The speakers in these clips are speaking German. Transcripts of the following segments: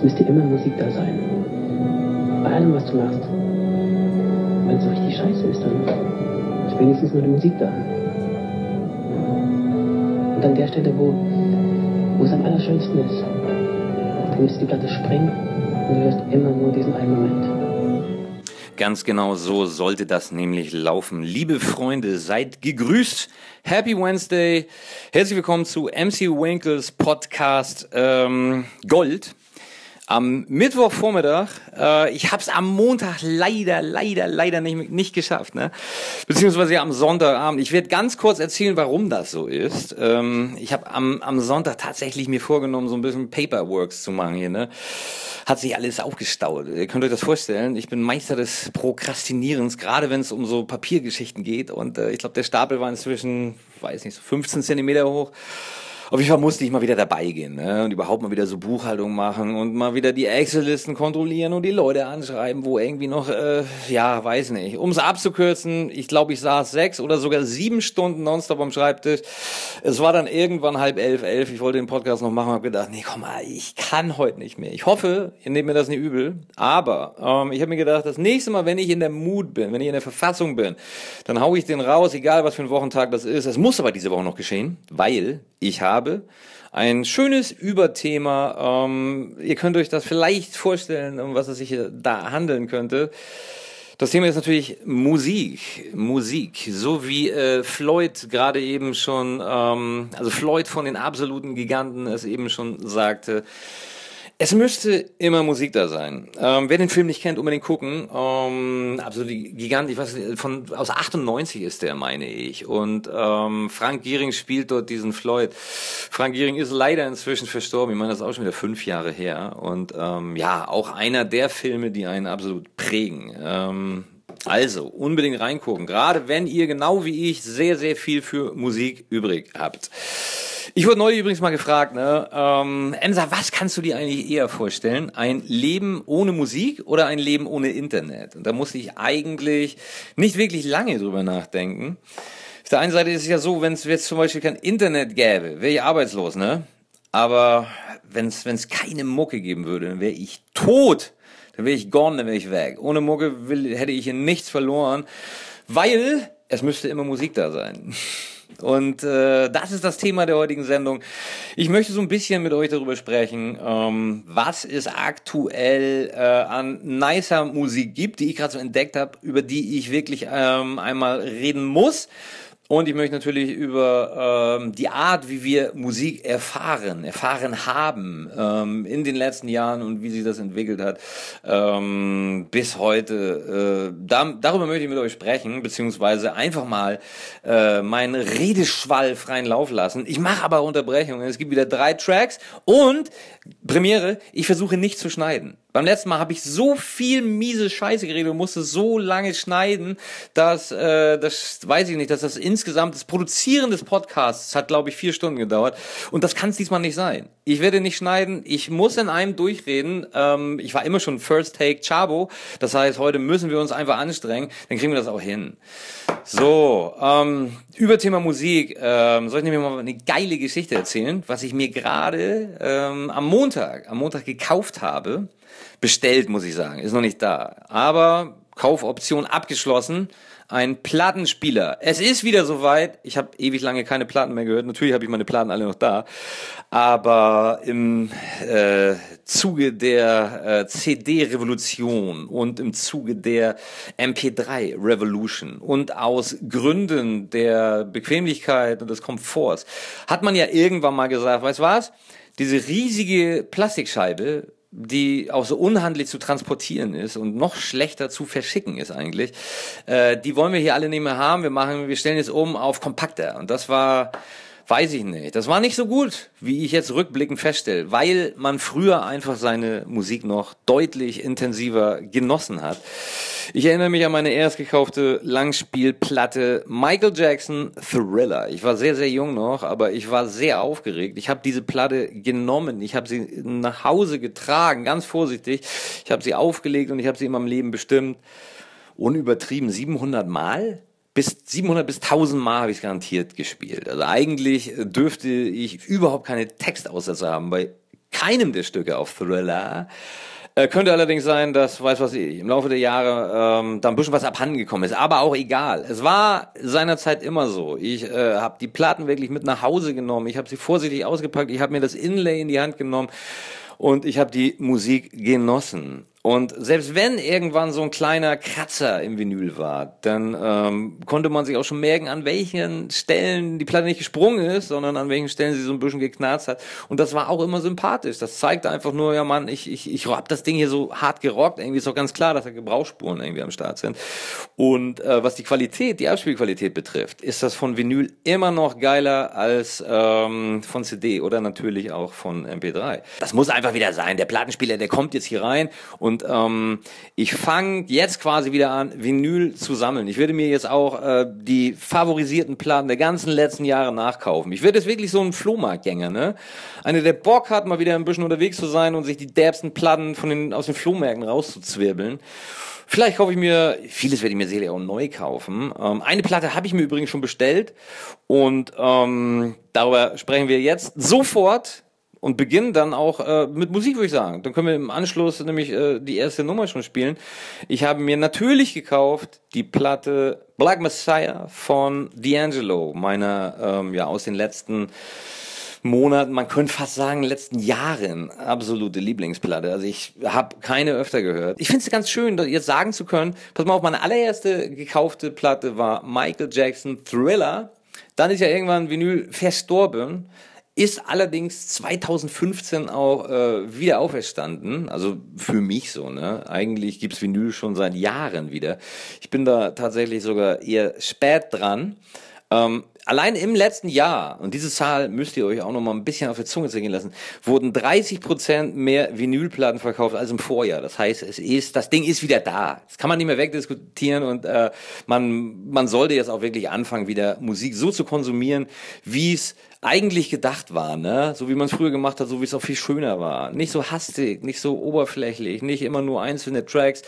Es müsste immer Musik da sein. Bei allem, was du machst. Wenn es so richtig scheiße ist, dann ist wenigstens nur die Musik da. Und an der Stelle, wo, wo es am allerschönsten ist, dann müsste die Platte springen und du hörst immer nur diesen einen Moment. Ganz genau so sollte das nämlich laufen. Liebe Freunde, seid gegrüßt. Happy Wednesday. Herzlich willkommen zu MC Winkles Podcast ähm, Gold am Mittwochvormittag. Äh, ich habe es am Montag leider, leider, leider nicht, nicht geschafft. Ne? Beziehungsweise am Sonntagabend. Ich werde ganz kurz erzählen, warum das so ist. Ähm, ich habe am, am Sonntag tatsächlich mir vorgenommen, so ein bisschen Paperworks zu machen hier. Ne? Hat sich alles aufgestaut. Ihr könnt euch das vorstellen. Ich bin Meister des Prokrastinierens, gerade wenn es um so Papiergeschichten geht. Und äh, ich glaube, der Stapel war inzwischen, weiß nicht, so 15 Zentimeter hoch. Auf jeden Fall musste ich mal wieder dabei gehen ne? und überhaupt mal wieder so Buchhaltung machen und mal wieder die Excel-Listen kontrollieren und die Leute anschreiben, wo irgendwie noch, äh, ja, weiß nicht. Um es abzukürzen, ich glaube, ich saß sechs oder sogar sieben Stunden nonstop am Schreibtisch. Es war dann irgendwann halb elf, elf. Ich wollte den Podcast noch machen, habe gedacht, nee, komm mal, ich kann heute nicht mehr. Ich hoffe, ihr nehmt mir das nicht übel, aber ähm, ich habe mir gedacht, das nächste Mal, wenn ich in der Mut bin, wenn ich in der Verfassung bin, dann hau ich den raus, egal was für ein Wochentag das ist. Es muss aber diese Woche noch geschehen, weil ich habe ein schönes Überthema. Ähm, ihr könnt euch das vielleicht vorstellen, um was es sich da handeln könnte. Das Thema ist natürlich Musik, Musik, so wie äh, Floyd gerade eben schon, ähm, also Floyd von den absoluten Giganten es eben schon sagte. Es müsste immer Musik da sein. Ähm, wer den Film nicht kennt, unbedingt gucken. Ähm, absolut Gigant, ich weiß von aus 98 ist der, meine ich. Und ähm, Frank Giering spielt dort diesen Floyd. Frank Giering ist leider inzwischen verstorben. Ich meine, das ist auch schon wieder fünf Jahre her. Und ähm, ja, auch einer der Filme, die einen absolut prägen. Ähm, also unbedingt reingucken. Gerade wenn ihr genau wie ich sehr, sehr viel für Musik übrig habt. Ich wurde neulich übrigens mal gefragt, ne, ähm, Emsa, was kannst du dir eigentlich eher vorstellen? Ein Leben ohne Musik oder ein Leben ohne Internet? Und da musste ich eigentlich nicht wirklich lange drüber nachdenken. Auf der einen Seite ist es ja so, wenn es jetzt zum Beispiel kein Internet gäbe, wäre ich arbeitslos, ne? Aber wenn es keine Mucke geben würde, dann wäre ich tot. Dann wäre ich gone, dann wäre ich weg. Ohne Mucke will, hätte ich in nichts verloren, weil es müsste immer Musik da sein. Und äh, das ist das Thema der heutigen Sendung. Ich möchte so ein bisschen mit euch darüber sprechen, ähm, was es aktuell äh, an nicer Musik gibt, die ich gerade so entdeckt habe, über die ich wirklich ähm, einmal reden muss. Und ich möchte natürlich über ähm, die Art, wie wir Musik erfahren, erfahren haben ähm, in den letzten Jahren und wie sich das entwickelt hat ähm, bis heute. Äh, da, darüber möchte ich mit euch sprechen, beziehungsweise einfach mal äh, meinen Redeschwall freien Lauf lassen. Ich mache aber Unterbrechungen. Es gibt wieder drei Tracks und Premiere, ich versuche nicht zu schneiden. Beim letzten Mal habe ich so viel miese Scheiße geredet und musste so lange schneiden, dass äh, das weiß ich nicht, dass das insgesamt das Produzieren des Podcasts hat, glaube ich, vier Stunden gedauert. Und das kann es diesmal nicht sein. Ich werde nicht schneiden. Ich muss in einem durchreden. Ähm, ich war immer schon First Take Chabo. Das heißt, heute müssen wir uns einfach anstrengen. Dann kriegen wir das auch hin. So, ähm, über Thema Musik. Ähm, soll ich nämlich mal eine geile Geschichte erzählen, was ich mir gerade ähm, am Montag, am Montag gekauft habe bestellt, muss ich sagen. Ist noch nicht da. Aber Kaufoption abgeschlossen. Ein Plattenspieler. Es ist wieder soweit. Ich habe ewig lange keine Platten mehr gehört. Natürlich habe ich meine Platten alle noch da. Aber im äh, Zuge der äh, CD-Revolution und im Zuge der MP3-Revolution und aus Gründen der Bequemlichkeit und des Komforts hat man ja irgendwann mal gesagt, weißt was? Diese riesige Plastikscheibe die auch so unhandlich zu transportieren ist und noch schlechter zu verschicken ist eigentlich. Äh, die wollen wir hier alle nicht mehr haben. Wir machen, wir stellen jetzt um auf kompakter. Und das war Weiß ich nicht. Das war nicht so gut, wie ich jetzt rückblickend feststelle, weil man früher einfach seine Musik noch deutlich intensiver genossen hat. Ich erinnere mich an meine erst gekaufte Langspielplatte Michael Jackson Thriller. Ich war sehr, sehr jung noch, aber ich war sehr aufgeregt. Ich habe diese Platte genommen, ich habe sie nach Hause getragen, ganz vorsichtig. Ich habe sie aufgelegt und ich habe sie in meinem Leben bestimmt. Unübertrieben 700 Mal bis 700 bis 1000 Mal habe ich garantiert gespielt. Also eigentlich dürfte ich überhaupt keine Textaussätze haben bei keinem der Stücke auf Thriller. Äh, könnte allerdings sein, dass, weiß was ich, im Laufe der Jahre ähm, da ein bisschen was abhanden gekommen ist. Aber auch egal. Es war seinerzeit immer so. Ich äh, habe die Platten wirklich mit nach Hause genommen. Ich habe sie vorsichtig ausgepackt. Ich habe mir das Inlay in die Hand genommen und ich habe die Musik genossen. Und selbst wenn irgendwann so ein kleiner Kratzer im Vinyl war, dann ähm, konnte man sich auch schon merken, an welchen Stellen die Platte nicht gesprungen ist, sondern an welchen Stellen sie so ein bisschen geknarzt hat. Und das war auch immer sympathisch. Das zeigt einfach nur, ja Mann, ich, ich, ich hab das Ding hier so hart gerockt. Irgendwie ist doch ganz klar, dass da Gebrauchsspuren irgendwie am Start sind. Und äh, was die Qualität, die Abspielqualität betrifft, ist das von Vinyl immer noch geiler als ähm, von CD oder natürlich auch von MP3. Das muss einfach wieder sein. Der Plattenspieler, der kommt jetzt hier rein und und ähm, ich fange jetzt quasi wieder an, Vinyl zu sammeln. Ich werde mir jetzt auch äh, die favorisierten Platten der ganzen letzten Jahre nachkaufen. Ich werde jetzt wirklich so ein Flohmarktgänger, ne? Einer, der Bock hat, mal wieder ein bisschen unterwegs zu sein und sich die derbsten Platten von den, aus den Flohmärkten rauszuzwirbeln. Vielleicht kaufe ich mir, vieles werde ich mir sicherlich auch neu kaufen. Ähm, eine Platte habe ich mir übrigens schon bestellt und ähm, darüber sprechen wir jetzt sofort und beginnen dann auch äh, mit Musik, würde ich sagen. Dann können wir im Anschluss nämlich äh, die erste Nummer schon spielen. Ich habe mir natürlich gekauft die Platte Black Messiah von D'Angelo, meiner ähm, ja aus den letzten Monaten, man könnte fast sagen letzten Jahren absolute Lieblingsplatte. Also ich habe keine öfter gehört. Ich finde es ganz schön, jetzt sagen zu können, pass mal auf, meine allererste gekaufte Platte war Michael Jackson Thriller. Dann ist ja irgendwann Vinyl verstorben ist allerdings 2015 auch äh, wieder auferstanden. Also für mich so, ne? Eigentlich gibt's Vinyl schon seit Jahren wieder. Ich bin da tatsächlich sogar eher spät dran. Ähm, allein im letzten Jahr, und diese Zahl müsst ihr euch auch noch mal ein bisschen auf die Zunge zergehen lassen, wurden 30 Prozent mehr Vinylplatten verkauft als im Vorjahr. Das heißt, es ist, das Ding ist wieder da. Das kann man nicht mehr wegdiskutieren und äh, man, man sollte jetzt auch wirklich anfangen, wieder Musik so zu konsumieren, wie es eigentlich gedacht war, ne? So wie man es früher gemacht hat, so wie es auch viel schöner war. Nicht so hastig, nicht so oberflächlich, nicht immer nur einzelne Tracks.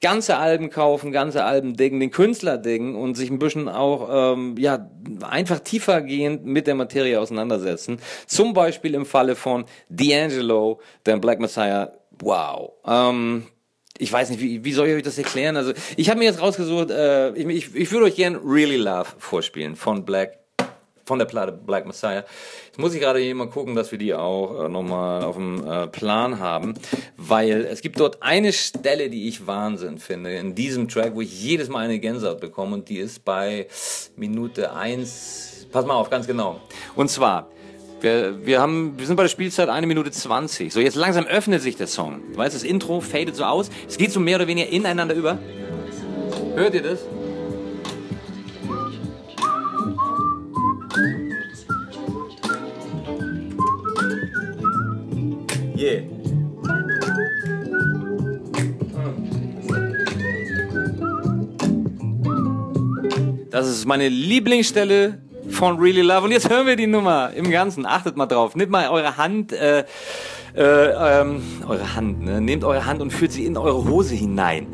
Ganze Alben kaufen, ganze Alben dingen, den Künstler dingen und sich ein bisschen auch, ähm, ja, einfach tiefergehend mit der Materie auseinandersetzen. Zum Beispiel im Falle von D'Angelo, der Black Messiah. Wow. Ähm, ich weiß nicht, wie, wie soll ich euch das erklären? Also, ich habe mir jetzt rausgesucht, äh, ich, ich, ich würde euch gerne Really Love vorspielen von Black von der Platte Black Messiah. Jetzt muss ich gerade hier mal gucken, dass wir die auch äh, nochmal auf dem äh, Plan haben, weil es gibt dort eine Stelle, die ich Wahnsinn finde, in diesem Track, wo ich jedes Mal eine Gänsehaut bekomme und die ist bei Minute 1, pass mal auf, ganz genau. Und zwar, wir, wir, haben, wir sind bei der Spielzeit eine Minute 20. So, jetzt langsam öffnet sich der Song. Du weißt, das Intro fadet so aus. Es geht so mehr oder weniger ineinander über. Hört ihr das? Yeah. Das ist meine Lieblingsstelle von Really Love. Und jetzt hören wir die Nummer im Ganzen. Achtet mal drauf. Nehmt mal eure Hand, äh, äh, ähm, eure Hand, ne? Nehmt eure Hand und führt sie in eure Hose hinein.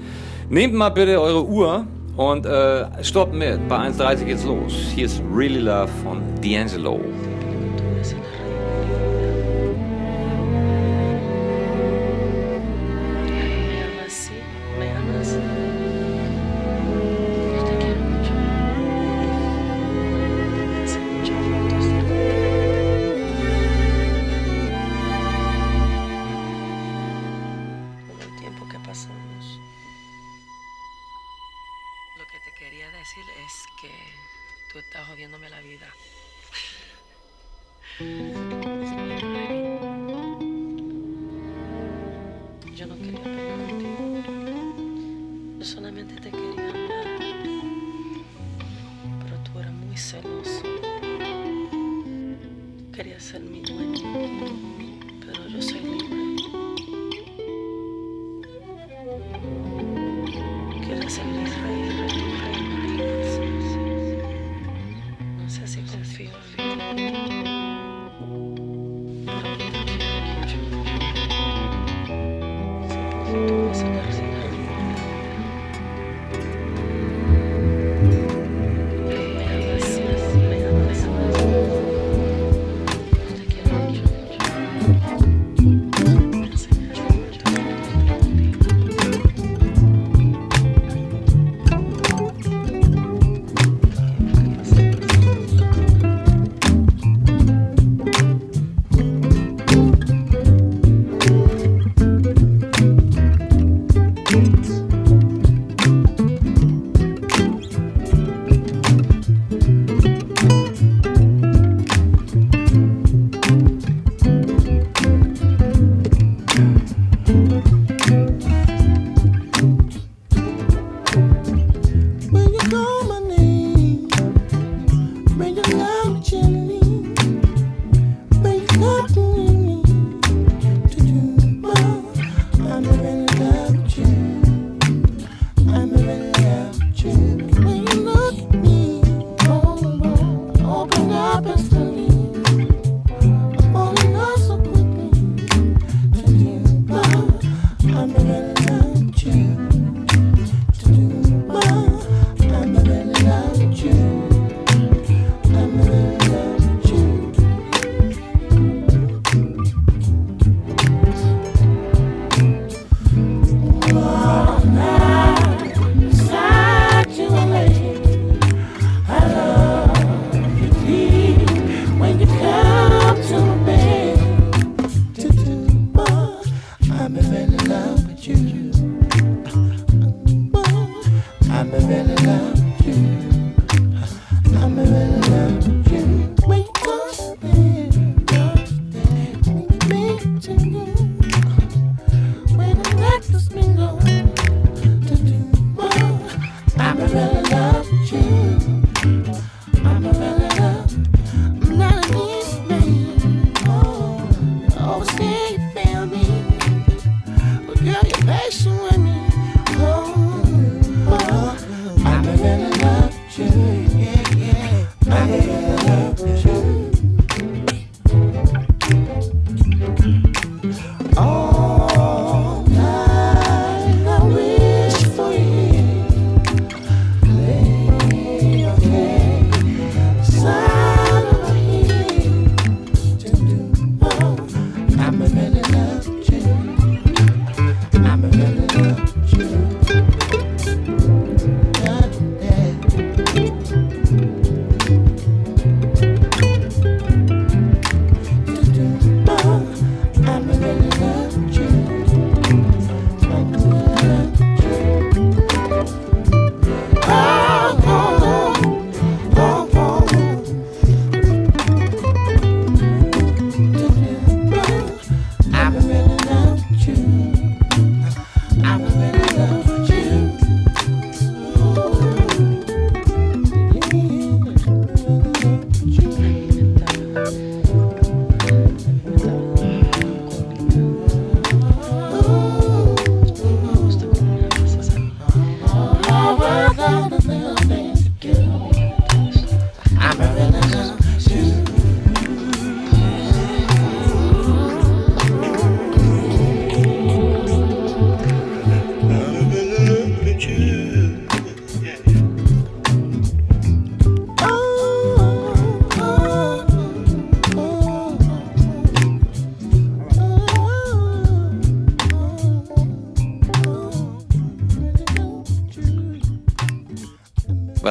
Nehmt mal bitte eure Uhr und äh, stoppt mit. Bei 1.30 geht's los. Hier ist Really Love von D'Angelo.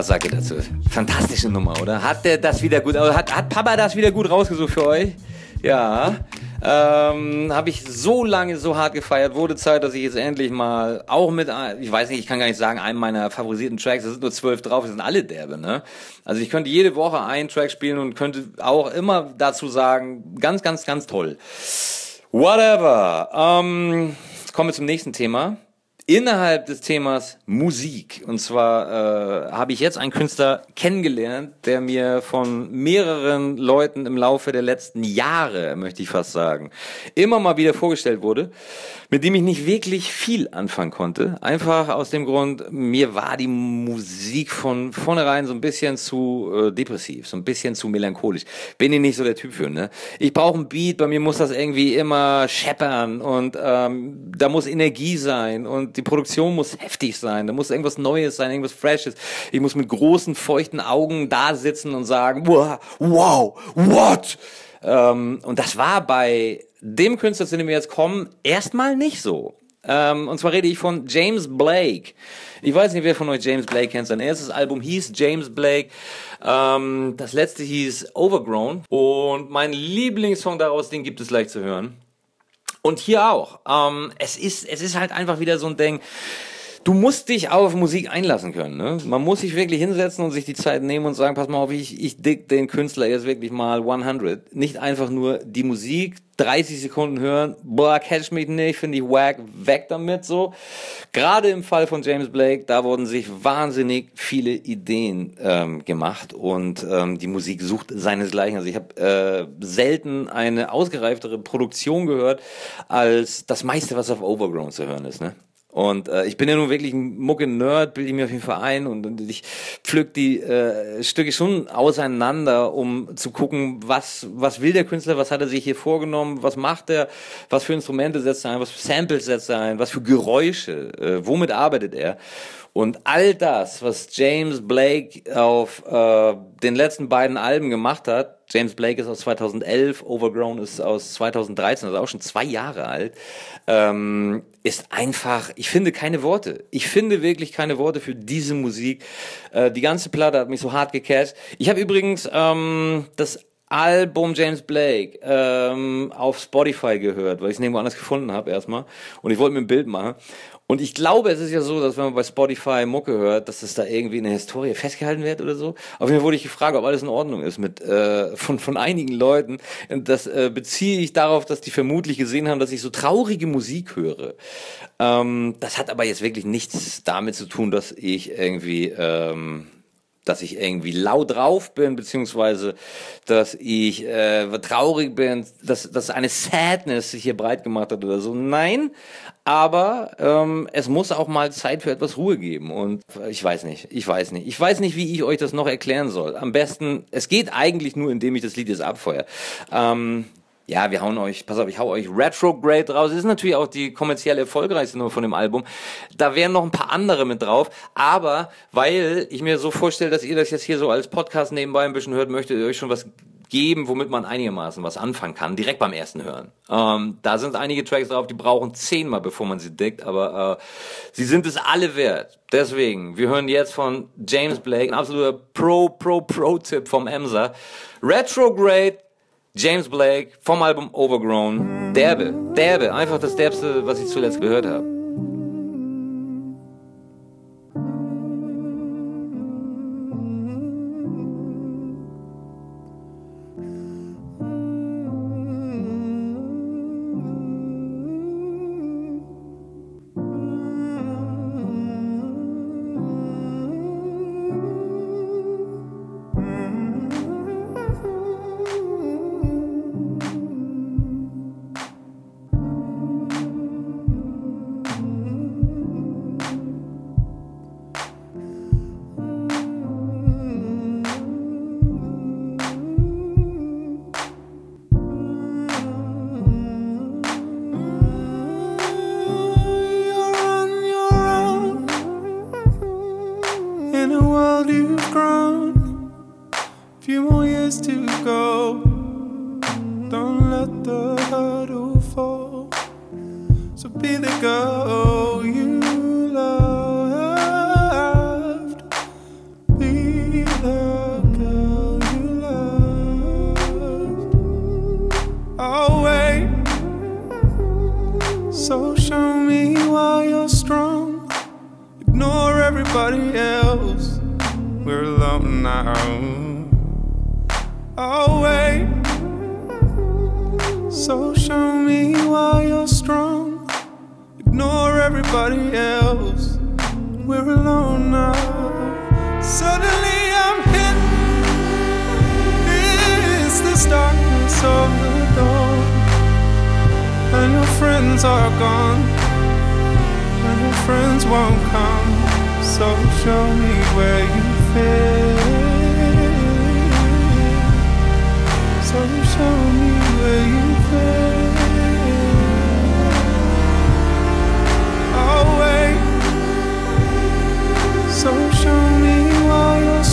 Was sagt ihr dazu? Fantastische Nummer, oder? Hat der das wieder gut, hat, hat Papa das wieder gut rausgesucht für euch? Ja. Ähm, habe ich so lange so hart gefeiert. Wurde Zeit, dass ich jetzt endlich mal auch mit, ich weiß nicht, ich kann gar nicht sagen, einem meiner favorisierten Tracks, es sind nur zwölf drauf, es sind alle derbe, ne? Also ich könnte jede Woche einen Track spielen und könnte auch immer dazu sagen, ganz, ganz, ganz toll. Whatever. Ähm, kommen wir zum nächsten Thema innerhalb des Themas Musik. Und zwar äh, habe ich jetzt einen Künstler kennengelernt, der mir von mehreren Leuten im Laufe der letzten Jahre, möchte ich fast sagen, immer mal wieder vorgestellt wurde, mit dem ich nicht wirklich viel anfangen konnte. Einfach aus dem Grund, mir war die Musik von vornherein so ein bisschen zu äh, depressiv, so ein bisschen zu melancholisch. Bin ich nicht so der Typ für, ne? Ich brauche ein Beat, bei mir muss das irgendwie immer scheppern und ähm, da muss Energie sein und die Produktion muss heftig sein, da muss irgendwas Neues sein, irgendwas Freshes. Ich muss mit großen, feuchten Augen da sitzen und sagen, wow, wow, what? Ähm, und das war bei dem Künstler, zu dem wir jetzt kommen, erstmal nicht so. Ähm, und zwar rede ich von James Blake. Ich weiß nicht, wer von euch James Blake kennt. Sein erstes Album hieß James Blake. Ähm, das letzte hieß Overgrown. Und mein Lieblingssong daraus, den gibt es gleich zu hören. Und hier auch. Ähm, es, ist, es ist halt einfach wieder so ein Ding. Du musst dich auf Musik einlassen können. Ne? Man muss sich wirklich hinsetzen und sich die Zeit nehmen und sagen, pass mal auf, ich, ich dick den Künstler jetzt wirklich mal 100. Nicht einfach nur die Musik, 30 Sekunden hören, boah, catch mich nicht, finde ich wack, weg damit so. Gerade im Fall von James Blake, da wurden sich wahnsinnig viele Ideen ähm, gemacht und ähm, die Musik sucht seinesgleichen. Also ich habe äh, selten eine ausgereiftere Produktion gehört als das meiste, was auf Overgrown zu hören ist. Ne? Und äh, ich bin ja nun wirklich ein Mucke-Nerd, bilde ich mir auf jeden Fall ein und, und ich pflück die äh, Stücke schon auseinander, um zu gucken, was, was will der Künstler, was hat er sich hier vorgenommen, was macht er, was für Instrumente setzt er ein, was für Samples setzt er ein, was für Geräusche, äh, womit arbeitet er. Und all das, was James Blake auf äh, den letzten beiden Alben gemacht hat, James Blake ist aus 2011, Overgrown ist aus 2013, also auch schon zwei Jahre alt, ähm, ist einfach, ich finde keine Worte. Ich finde wirklich keine Worte für diese Musik. Äh, die ganze Platte hat mich so hart gecatcht. Ich habe übrigens ähm, das Album James Blake ähm, auf Spotify gehört, weil ich es nirgendwo anders gefunden habe erstmal. Und ich wollte mir ein Bild machen. Und ich glaube, es ist ja so, dass wenn man bei Spotify Mucke hört, dass es da irgendwie in der Historie festgehalten wird oder so. Auf jeden Fall wurde ich gefragt, ob alles in Ordnung ist mit äh, von von einigen Leuten. Und das äh, beziehe ich darauf, dass die vermutlich gesehen haben, dass ich so traurige Musik höre. Ähm, das hat aber jetzt wirklich nichts damit zu tun, dass ich irgendwie ähm, dass ich irgendwie laut drauf bin, beziehungsweise dass ich äh, traurig bin, dass, dass eine Sadness sich hier breit gemacht hat oder so. Nein, aber ähm, es muss auch mal Zeit für etwas Ruhe geben. Und ich weiß nicht, ich weiß nicht. Ich weiß nicht, wie ich euch das noch erklären soll. Am besten, es geht eigentlich nur, indem ich das Lied jetzt abfeuere. Ähm, ja, wir hauen euch, pass auf, ich hau euch Retrograde raus. Das ist natürlich auch die kommerziell erfolgreichste Nummer von dem Album. Da wären noch ein paar andere mit drauf, aber weil ich mir so vorstelle, dass ihr das jetzt hier so als Podcast nebenbei ein bisschen hört, möchtet ihr euch schon was geben, womit man einigermaßen was anfangen kann, direkt beim ersten Hören. Ähm, da sind einige Tracks drauf, die brauchen zehnmal, bevor man sie deckt, aber äh, sie sind es alle wert. Deswegen, wir hören jetzt von James Blake, ein absoluter Pro, Pro, Pro-Tipp vom Emser. Retrograde James Blake vom Album Overgrown. Derbe, derbe, einfach das derbste, was ich zuletzt gehört habe. Show me why you're strong. Ignore everybody else. We're alone now. Suddenly I'm hidden. It's this darkness of the dawn. And your friends are gone. And your friends won't come. So show me where you fit. So show me where you fit.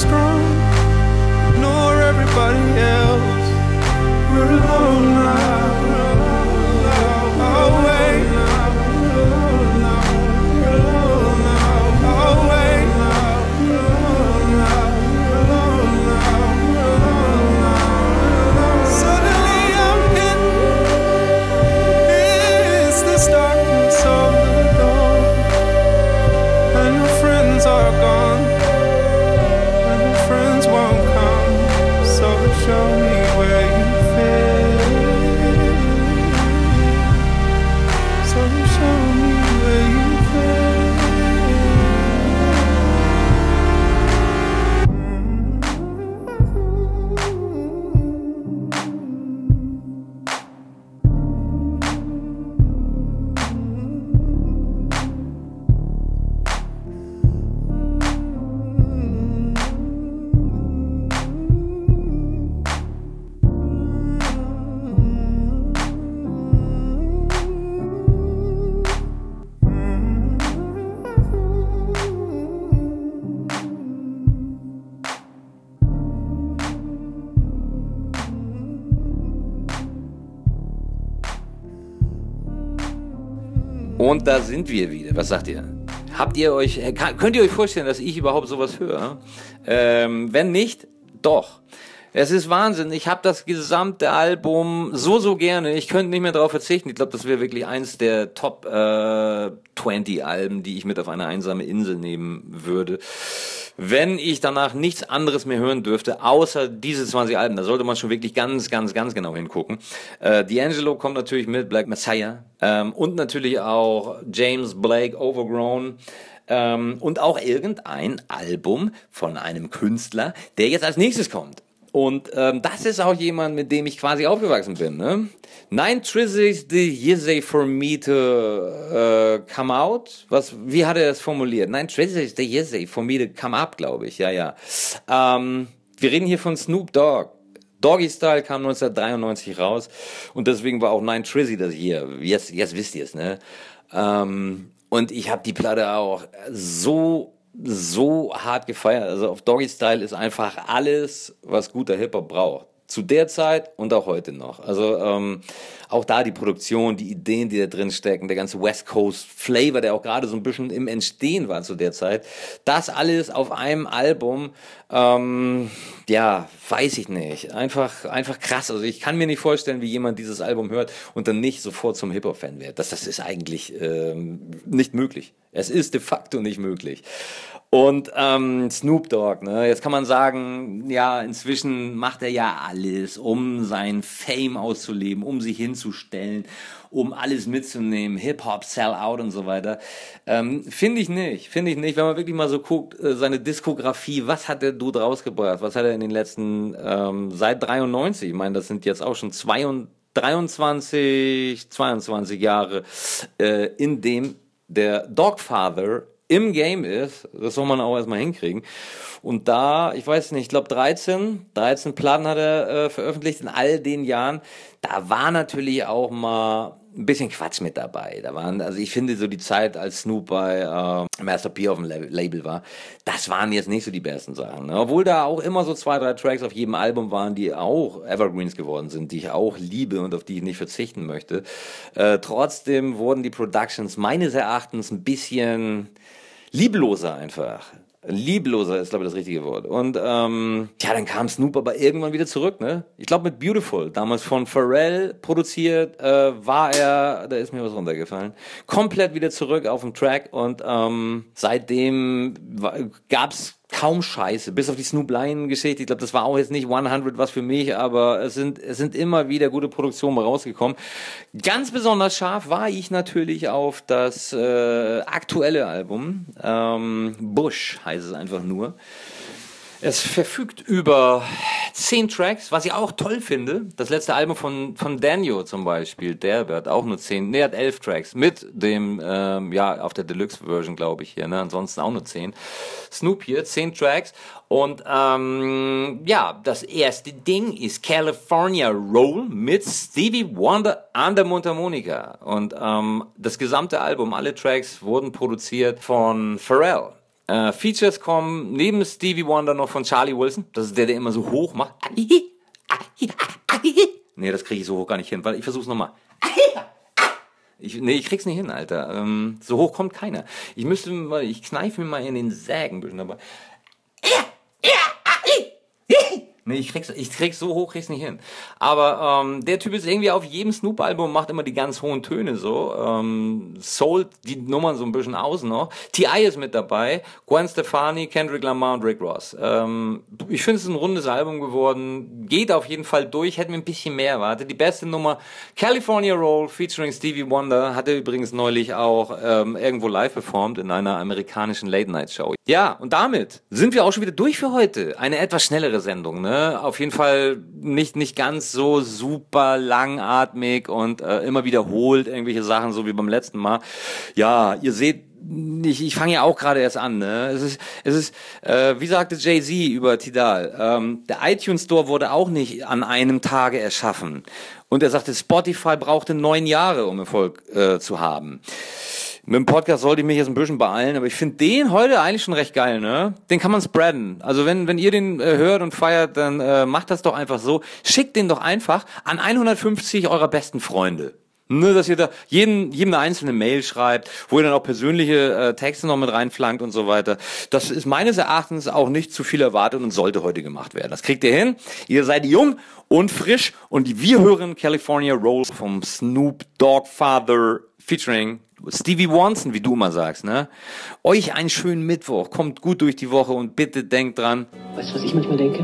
strong, nor everybody else. We're alone now. Und da sind wir wieder. Was sagt ihr? Habt ihr euch, könnt ihr euch vorstellen, dass ich überhaupt sowas höre? Ähm, wenn nicht, doch. Es ist Wahnsinn. Ich habe das gesamte Album so, so gerne. Ich könnte nicht mehr darauf verzichten. Ich glaube, das wäre wirklich eins der Top äh, 20 Alben, die ich mit auf eine einsame Insel nehmen würde. Wenn ich danach nichts anderes mehr hören dürfte, außer diese 20 Alben, da sollte man schon wirklich ganz, ganz, ganz genau hingucken. Äh, D'Angelo kommt natürlich mit, Black Messiah ähm, und natürlich auch James Blake, Overgrown. Ähm, und auch irgendein Album von einem Künstler, der jetzt als nächstes kommt. Und ähm, das ist auch jemand, mit dem ich quasi aufgewachsen bin. Ne? Nine Trizies the Year for me to uh, come out. Was, wie hat er das formuliert? Nine Trizies the Year for me to come up, glaube ich. Ja, ja. Ähm, wir reden hier von Snoop Dogg. Doggy Style kam 1993 raus und deswegen war auch Nine Trizzy das hier. Jetzt, jetzt wisst ihr es, ne? Ähm, und ich habe die Platte auch so so hart gefeiert. Also auf Doggy Style ist einfach alles, was guter Hip-Hop braucht. Zu der Zeit und auch heute noch. Also ähm, auch da die Produktion, die Ideen, die da drin stecken, der ganze West Coast Flavor, der auch gerade so ein bisschen im Entstehen war zu der Zeit. Das alles auf einem Album, ähm, ja, weiß ich nicht. Einfach, einfach krass. Also ich kann mir nicht vorstellen, wie jemand dieses Album hört und dann nicht sofort zum Hip-Hop-Fan wird. Das, das ist eigentlich ähm, nicht möglich. Es ist de facto nicht möglich. Und ähm, Snoop Dogg, ne? Jetzt kann man sagen, ja, inzwischen macht er ja alles, um sein Fame auszuleben, um sich hinzustellen, um alles mitzunehmen, Hip-Hop, Sell-Out und so weiter. Ähm, finde ich nicht, finde ich nicht. Wenn man wirklich mal so guckt, äh, seine Diskografie, was hat der Dude rausgebracht? Was hat er in den letzten, ähm, seit 93, ich meine, das sind jetzt auch schon 22, 23, 22 Jahre, äh, in dem der Dogfather im Game ist, das soll man auch erstmal hinkriegen. Und da, ich weiß nicht, ich glaube 13, 13 Platten hat er äh, veröffentlicht in all den Jahren. Da war natürlich auch mal ein bisschen Quatsch mit dabei. Da waren, also ich finde so die Zeit, als Snoop bei äh, Master P auf dem Label war, das waren jetzt nicht so die besten Sachen. Ne? Obwohl da auch immer so zwei, drei Tracks auf jedem Album waren, die auch Evergreens geworden sind, die ich auch liebe und auf die ich nicht verzichten möchte. Äh, trotzdem wurden die Productions meines Erachtens ein bisschen liebloser einfach. Liebloser ist, glaube ich, das richtige Wort. Und ähm, ja, dann kam Snoop aber irgendwann wieder zurück, ne? Ich glaube mit Beautiful, damals von Pharrell produziert, äh, war er, da ist mir was runtergefallen, komplett wieder zurück auf dem Track und ähm, seitdem gab's kaum Scheiße, bis auf die Snoop Lion Geschichte. Ich glaube, das war auch jetzt nicht 100 was für mich, aber es sind, es sind immer wieder gute Produktionen rausgekommen. Ganz besonders scharf war ich natürlich auf das äh, aktuelle Album. Ähm, Bush heißt es einfach nur. Es verfügt über zehn Tracks, was ich auch toll finde. Das letzte Album von, von Daniel zum Beispiel, der hat auch nur zehn, nee, hat elf Tracks mit dem, ähm, ja, auf der Deluxe-Version, glaube ich, hier, ne, ansonsten auch nur zehn. Snoop hier, zehn Tracks. Und ähm, ja, das erste Ding ist California Roll mit Stevie Wonder an der Mundharmonika. Und ähm, das gesamte Album, alle Tracks wurden produziert von Pharrell. Äh, Features kommen neben Stevie Wonder noch von Charlie Wilson. Das ist der, der immer so hoch macht. Nee, das kriege ich so hoch gar nicht hin, weil ich versuch's nochmal. Ich, nee, ich krieg's nicht hin, Alter. Ähm, so hoch kommt keiner. Ich müsste mal, ich kneife mir mal in den Sägen ein bisschen dabei. Nee, ich krieg's, ich krieg's so hoch, krieg's nicht hin. Aber ähm, der Typ ist irgendwie auf jedem Snoop-Album, macht immer die ganz hohen Töne so. Ähm, Soul die Nummern so ein bisschen aus noch. T.I. ist mit dabei, Gwen Stefani, Kendrick Lamar und Rick Ross. Ähm, ich finde es ein rundes Album geworden. Geht auf jeden Fall durch, hätte mir ein bisschen mehr erwartet. Die beste Nummer, California Roll featuring Stevie Wonder, hat er übrigens neulich auch ähm, irgendwo live performt in einer amerikanischen Late-Night-Show. Ja, und damit sind wir auch schon wieder durch für heute. Eine etwas schnellere Sendung, ne? Ne? Auf jeden Fall nicht, nicht ganz so super langatmig und äh, immer wiederholt irgendwelche Sachen, so wie beim letzten Mal. Ja, ihr seht, ich, ich fange ja auch gerade erst an. Ne? Es ist, es ist äh, wie sagte Jay-Z über Tidal, ähm, der iTunes Store wurde auch nicht an einem Tage erschaffen. Und er sagte, Spotify brauchte neun Jahre, um Erfolg äh, zu haben. Mit dem Podcast sollte ich mich jetzt ein bisschen beeilen, aber ich finde den heute eigentlich schon recht geil, ne? Den kann man spreaden. Also wenn, wenn ihr den äh, hört und feiert, dann äh, macht das doch einfach so. Schickt den doch einfach an 150 eurer besten Freunde. Ne, dass ihr da jeden, jedem eine einzelne Mail schreibt, wo ihr dann auch persönliche äh, Texte noch mit reinflankt und so weiter. Das ist meines Erachtens auch nicht zu viel erwartet und sollte heute gemacht werden. Das kriegt ihr hin. Ihr seid jung und frisch und wir hören California Rolls vom Snoop Dogg Father featuring Stevie Wonson, wie du immer sagst, ne? Euch einen schönen Mittwoch, kommt gut durch die Woche und bitte denkt dran. Weißt du, was ich manchmal denke?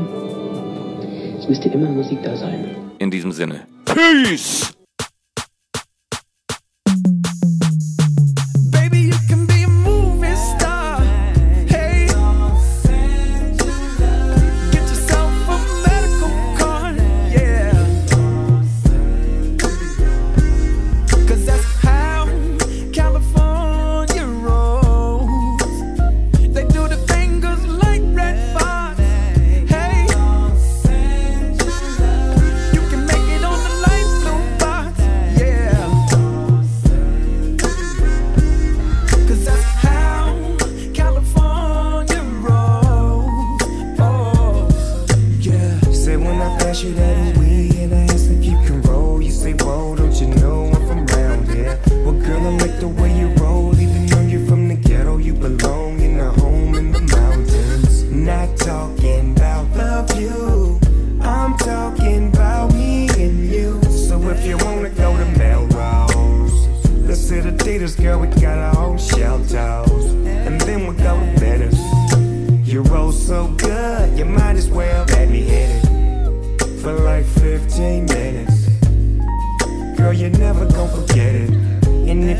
Es müsste immer Musik da sein. In diesem Sinne. Peace!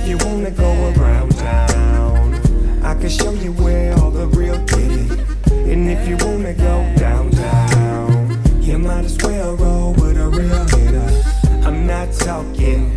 if you wanna go around town, I can show you where all the real kitty. And if you wanna go downtown, you might as well roll with a real hitter. I'm not talking